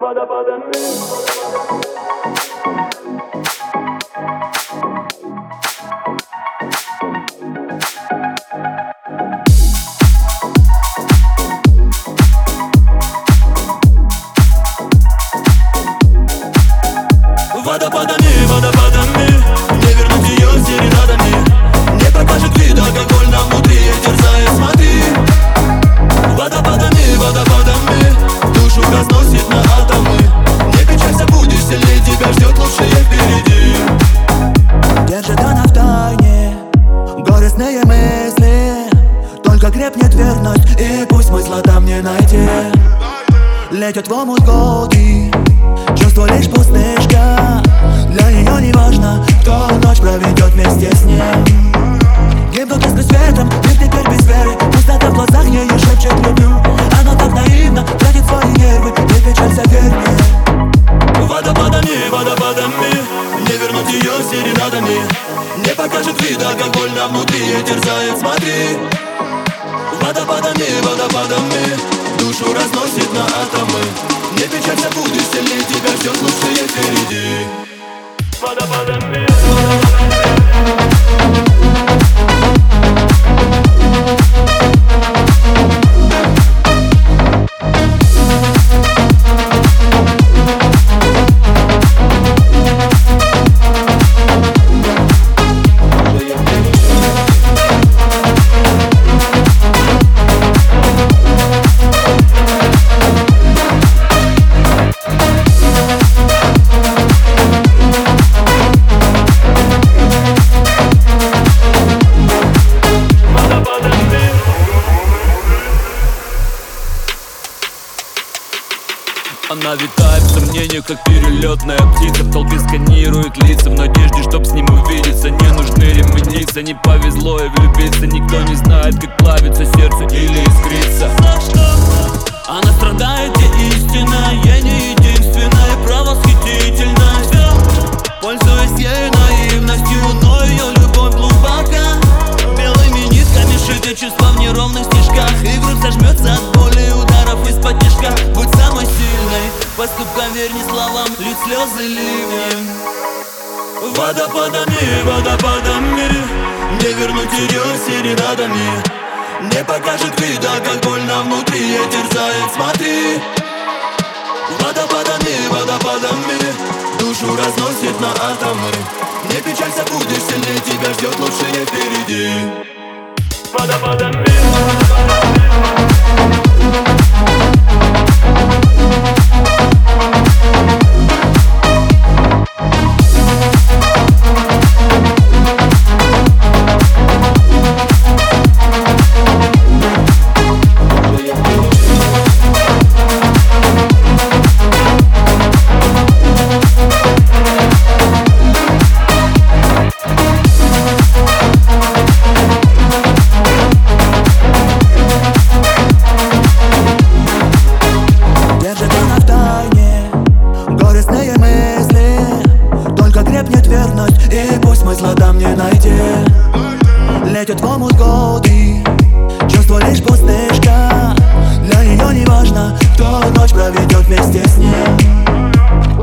водопадами Водопадами, И пусть смысла там не найти Летят в омут годы Чувство лишь пустышка. Для нее не важно Кто ночь проведет вместе с ним Гибнут искры светом Мир теперь без веры. Пустота в глазах ее шепчет люблю Она так наивно Тратит свои нервы Не печалься, верь мне Водопадами, водопадами Не вернуть ее серенадами Не покажет вид алкогольно внутри Терзает, смотри Водопадами, водопадами Душу разносит на атомы Не печалься, будешь сильнее Тебя ждет лучшее впереди. Водопадами водопадами Она витает в сомнениях, как перелетная птица. В толпе сканирует лица. В надежде, чтоб с ним увидеться. Не нужны ременицы, не повезло и влюбиться. Никто не знает, как плавится сердце или искрится. Она страдает, и истина, я не единственная Правосхитительность Пользуясь ею наивностью, но ее любовь глубока. Белыми нитками шиты чувства в неровных стежках И грудь сожмется от боли поступкам верь не словам Лить слезы ливнем Водопадами, водопадами Не вернуть ее серенадами Не покажет вид алкогольно внутри ее терзает, смотри. Водопадами, водопадами Душу разносит на атомы. Не печалься, будешь сильнее Тебя ждет лучшее впереди. Водопадами смысла там не найти. Летят в омут годы Чувство лишь пустышка. Для нее не важно Кто ночь проведет вместе с ним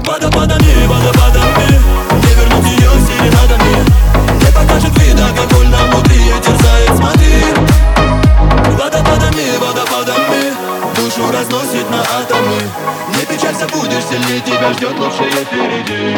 Водопадами, водопадами Не вернуть ее серенадами Не покажет вид алкогольно внутри ее терзает, смотри. Водопадами, водопадами Душу разносит на атомы. Не печалься, будешь сильнее Тебя ждет лучшее впереди